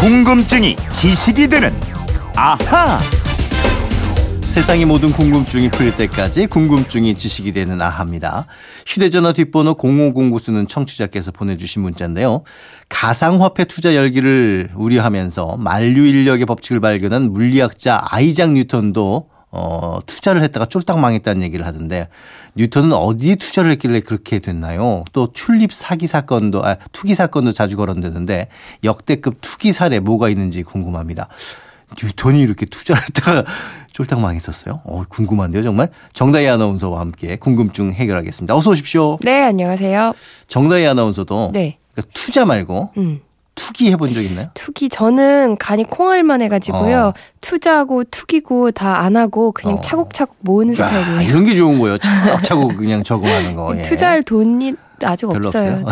궁금증이 지식이 되는 아하. 세상의 모든 궁금증이 풀릴 때까지 궁금증이 지식이 되는 아합니다. 휴대전화 뒷번호 0509 쓰는 청취자께서 보내주신 문자인데요. 가상화폐 투자 열기를 우려하면서 만류 인력의 법칙을 발견한 물리학자 아이작 뉴턴도 어, 투자를 했다가 쫄딱 망했다는 얘기를 하던데 뉴턴은 어디에 투자를 했길래 그렇게 됐나요? 또 튤립 사기 사건도 아, 투기 사건도 자주 거론되는데 역대급 투기 사례 뭐가 있는지 궁금합니다. 뉴턴이 이렇게 투자를 했다가 쫄딱 망했었어요? 어, 궁금한데요, 정말? 정다희 아나운서와 함께 궁금증 해결하겠습니다. 어서 오십시오. 네, 안녕하세요. 정다희 아나운서도 네. 그러니까 투자 말고 음. 투기 해본 적 있나요? 투기 저는 간이 콩알만 해가지고요. 어. 투자하고 투기고 다 안 하고 그냥 어. 차곡차곡 모으는 아, 스타일이에요. 이런 게 좋은 거예요. 차곡차곡 그냥 적응하는 거. 예. 투자할 돈이 아직 없어요.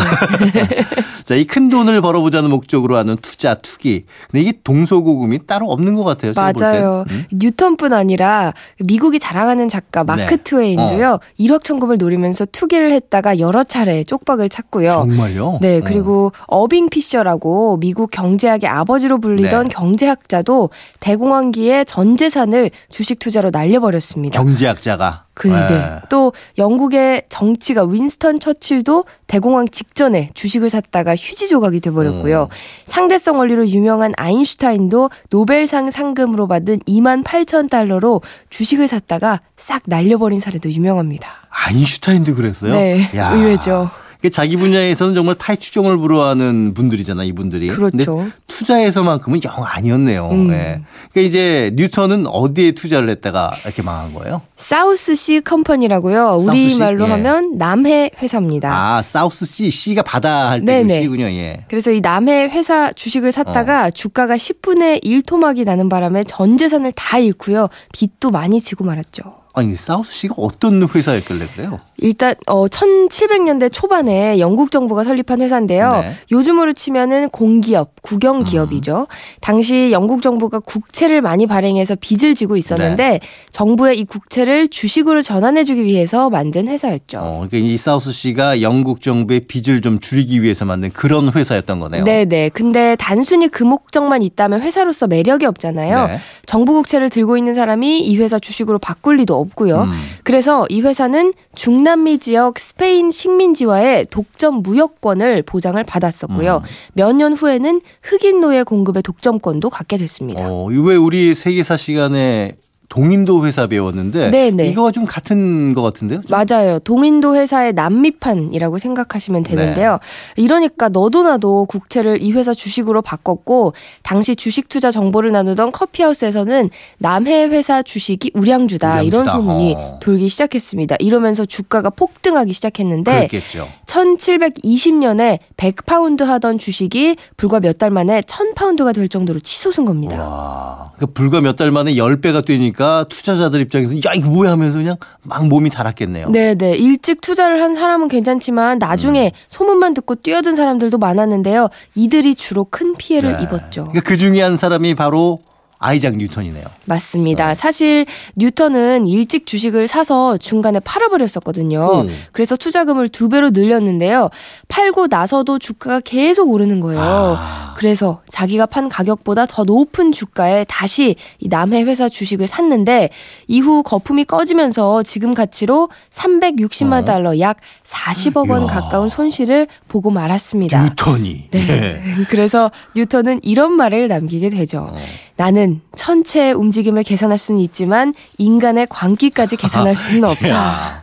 네. 자, 이 큰 돈을 벌어보자는 목적으로 하는 투자, 투기. 근데 이게 동서고금이 따로 없는 것 같아요. 맞아요. 음? 뉴턴뿐 아니라 미국이 자랑하는 작가 마크 네. 트웨인도요. 일확천금을 노리면서 투기를 했다가 여러 차례 쪽박을 찼고요. 정말요? 네, 어. 그리고 어 빙 피셔라고 미국 경제학의 아버지로 불리던 네. 경제학자도 대공황기에 전 재산을 주식 투자로 날려버렸습니다. 경제학자가. 그, 네. 네. 또 영국의 정치가 윈스턴 처칠도 대공황 직전에 주식을 샀다가 휴지 조각이 돼버렸고요. 음. 상대성 원리로 유명한 아인슈타인도 노벨상 상금으로 받은 2만 8천 달러로 주식을 샀다가 싹 날려버린 사례도 유명합니다. 아인슈타인도 그랬어요? 네, 야. 의외죠. 이게 자기 분야에서는 정말 탈추종을 불허하는 분들이잖아, 이분들이. 그렇죠. 투자에서만큼은 영 아니었네요. 음. 예. 그러니까 이제 뉴턴은 어디에 투자를 했다가 이렇게 망한 거예요? 사우스시 컴퍼니라고요. 사우스시? 우리말로 예. 하면 남해 회사입니다. 아, 사우스 씨, 씨가 바다 할때 그. 씨군요, 예. 그래서 이 남해 회사 주식을 샀다가 주가가 10분의 1 토막이 나는 바람에 전 재산을 다 잃고요. 빚도 많이 지고 말았죠. 아니, 사우스 씨가 어떤 회사였길래 그래요? 일단 어 1700년대 초반에 영국 정부가 설립한 회사인데요. 네. 요즘으로 치면은 공기업, 국영 기업이죠. 당시 영국 정부가 국채를 많이 발행해서 빚을 지고 있었는데 네. 정부의 이 국채를 주식으로 전환해 주기 위해서 만든 회사였죠. 어, 그러니까 이 사우스 씨가 영국 정부의 빚을 좀 줄이기 위해서 만든 그런 회사였던 거네요. 네 네. 근데 단순히 그 목적만 있다면 회사로서 매력이 없잖아요. 네. 정부 국채를 들고 있는 사람이 이 회사 주식으로 바꿀 리도 없 고요. 음. 그래서 이 회사는 중남미 지역 스페인 식민지와의 독점 무역권을 보장을 받았었고요. 음. 몇년 후에는 흑인 노예 공급의 독점권도 갖게 됐습니다. 어, 왜 우리 세계사 시간에 동인도 회사 배웠는데 네네. 이거가 좀 같은 것 같은데요? 좀? 맞아요. 동인도 회사의 남미판이라고 생각하시면 되는데요. 네. 이러니까 너도 나도 국채를 이 회사 주식으로 바꿨고 당시 주식 투자 정보를 나누던 커피하우스에서는 남해 회사 주식이 우량주다, 이런 우량주다. 소문이 어. 돌기 시작했습니다. 이러면서 주가가 폭등하기 시작했는데 그랬겠죠. 1720년에 100파운드 하던 주식이 불과 몇 달 만에 1000파운드가 될 정도로 치솟은 겁니다. 와, 그 불과 몇 달 만에 10배가 뛰 니까 투자자들 입장에서 야 이거 뭐야 하면서 그냥 막 몸이 달았겠네요. 네네. 일찍 투자를 한 사람은 괜찮지만 나중에 음. 소문만 듣고 뛰어든 사람들도 많았는데요. 이들이 주로 큰 피해를 네. 입었죠. 그러니까 그 중에 한 사람이 바로 아이작 뉴턴이네요. 맞습니다. 어. 사실 뉴턴은 일찍 주식을 사서 중간에 팔아버렸었거든요. 음. 그래서 투자금을 두 배로 늘렸는데요. 팔고 나서도 주가가 계속 오르는 거예요. 아. 그래서 자기가 판 가격보다 더 높은 주가에 다시 이 남해 회사 주식을 샀는데 이후 거품이 꺼지면서 지금 가치로 360만 어. 달러 약 40억 원 이야. 가까운 손실을 보고 말았습니다. 뉴턴이. 네. 그래서 뉴턴은 이런 말을 남기게 되죠. 어. 나는 천체의 움직 임을 계산할 수는 있지만 인간의 광기까지 계산할 수는 없다. 야,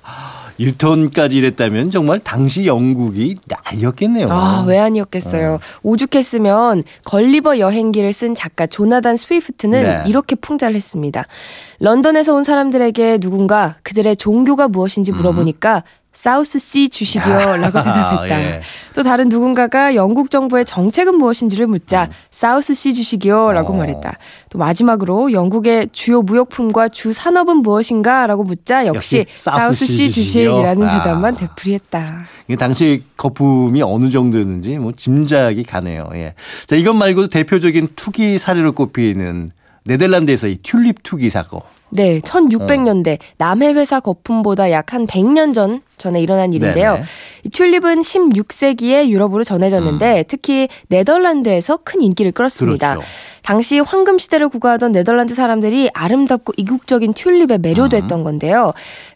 뉴턴까지 이랬다면 정말 당시 영국이 난리였겠네요. 아, 왜 아니었겠어요. 오죽했으면 걸리버 여행기를 쓴 작가 조나단 스위프트는 네. 이렇게 풍자를 했습니다. 런던에서 온 사람들에게 누군가 그들의 종교가 무엇인지 물어보니까 사우스 씨 주식이요라고 대답했다. 예. 또 다른 누군가가 영국 정부의 정책은 무엇인지를 묻자 사우스 씨 주식이요라고 음. 어. 말했다. 또 마지막으로 영국의 주요 무역품과 주 산업은 무엇인가 라고 묻자 역시, 역시 사우스씨 사우스씨 주식이요? 주식이라는 아. 대답만 되풀이했다. 이게 당시 거품이 어느 정도였는지 뭐 짐작이 가네요. 예. 자, 이것 말고도 대표적인 투기 사례로 꼽히는 네덜란드에서 이 튤립 투기 사고. 네, 1600년대 남해 회사 거품보다 약 한 100년 전 전에 일어난 일인데요. 네네. 이 튤립은 16세기에 유럽으로 전해졌는데 특히 네덜란드에서 큰 인기를 끌었습니다. 음. 그렇죠. 당시 황금 시대를 구가하던 네덜란드 사람들이 아름답고 이국적인 튤립에 매료됐던 음. 건데요.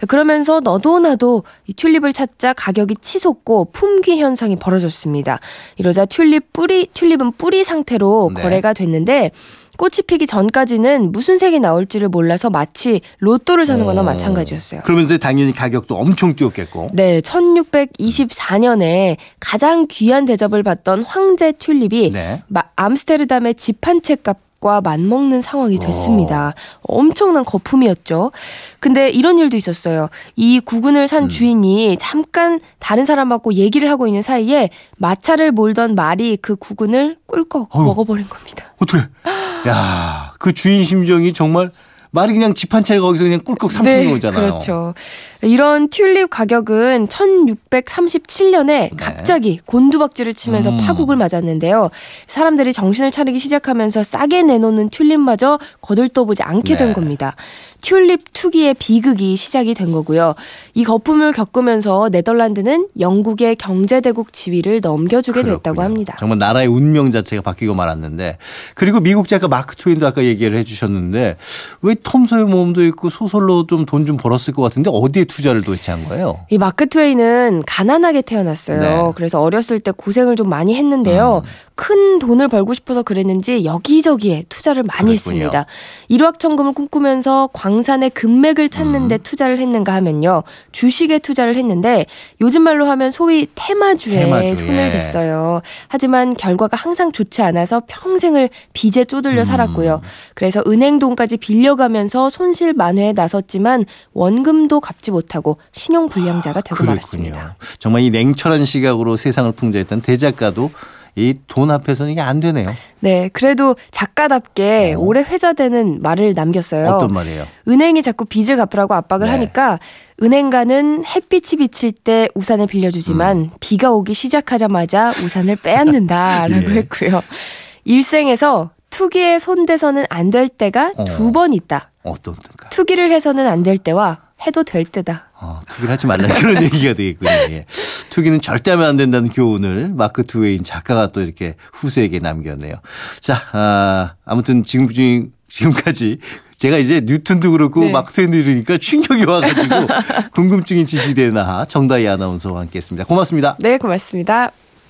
그러면서 너도 나도 이 튤립을 찾자 가격이 치솟고 품귀 현상이 벌어졌습니다. 이러자 튤립 뿌리 튤립은 뿌리 상태로 네. 거래가 됐는데 꽃이 피기 전까지는 무슨 색이 나올지를 몰라서 마치 로또를 사는 거나 어. 마찬가지였어요. 그러면서 당연히 가격도 엄청 뛰었겠고. 네, 1624년에 가장 귀한 대접을 받던 황제 튤립이 네. 마- 암스테르담의 집 한 채 값 과 맞먹는 상황이 됐습니다. 엄청난 거품이었죠. 근데 이런 일도 있었어요. 이 구근을 산 음. 주인이 잠깐 다른 사람하고 얘기를 하고 있는 사이에 마차를 몰던 말이 그 구근을 꿀꺽 어휴. 먹어버린 겁니다. 어떻게? 야, 그 주인 심정이 정말 말이 그냥 집 한채 거기서 그냥 꿀꺽 삼키는 거잖아요. 그렇죠. 이런 튤립 가격은 1637년에 갑자기 곤두박질을 치면서 네. 음. 파국을 맞았는데요. 사람들이 정신을 차리기 시작하면서 싸게 내놓는 튤립마저 거들떠보지 않게 된 네. 겁니다. 튤립 투기의 비극이 시작이 된 거고요. 이 거품을 겪으면서 네덜란드는 영국의 경제대국 지위를 넘겨주게 됐다고 그렇군요. 합니다. 정말 나라의 운명 자체가 바뀌고 말았는데 그리고 미국 작가 마크 트웨인도 아까 얘기를 해주셨는데 왜톰 소의 모험도 있고 소설로 좀돈좀 벌었을 것 같은데 어디에 투자를 도대체 한 거예요? 이 마크 트웨이는 가난하게 태어났어요. 네. 음. 그래서 어렸을 때 고생을 좀 많이 했는데요. 큰 돈을 벌고 싶어서 그랬는지 여기저기에 투자를 많이 그랬군요. 했습니다. 일확천금을 꿈꾸면서 광산의 금맥을 찾는 데 음. 투자를 했는가 하면요. 주식에 투자를 했는데 요즘 말로 하면 소위 테마주에, 테마주에. 손을 댔어요. 하지만 결과가 항상 좋지 않아서 평생을 빚에 음. 쪼들려 살았고요. 그래서 은행 돈까지 빌려가 면서 손실 만회에 나섰지만 원금도 갚지 못하고 신용 불량자가 되고 말았습니다. 정말 이 냉철한 시각으로 세상을 풍자했던 대작가도 이돈 앞에서는 이게 안 되네요. 네, 그래도 작가답게 어. 오래 회자되는 말을 남겼어요. 어떤 말이에요? 은행이 자꾸 빚을 갚으라고 압박을 네. 하니까 은행가는 햇빛이 비칠 때 우산을 빌려주지만 음. 비가 오기 시작하자마자 우산을 빼앗는다라고 예. 했고요. 일생에서 투기에 손대서는 안 될 때가 어. 두번 있다. 어떤 땐가? 투기를 해서는 안 될 때와 해도 될 때다. 어, 투기를 하지 말라는 그런 얘기가 되겠군요. 예. 투기는 절대 하면 안 된다는 교훈을 마크 트웨인 작가가 또 이렇게 후세에게 남겼네요. 자, 아, 아무튼 지금, 지금까지 제가 이제 뉴턴도 그렇고 네. 마크 트웨인도 이러니까 충격이 와가지고 궁금증인 지식대나 정다희 아나운서와 함께 했습니다. 고맙습니다. 네, 고맙습니다.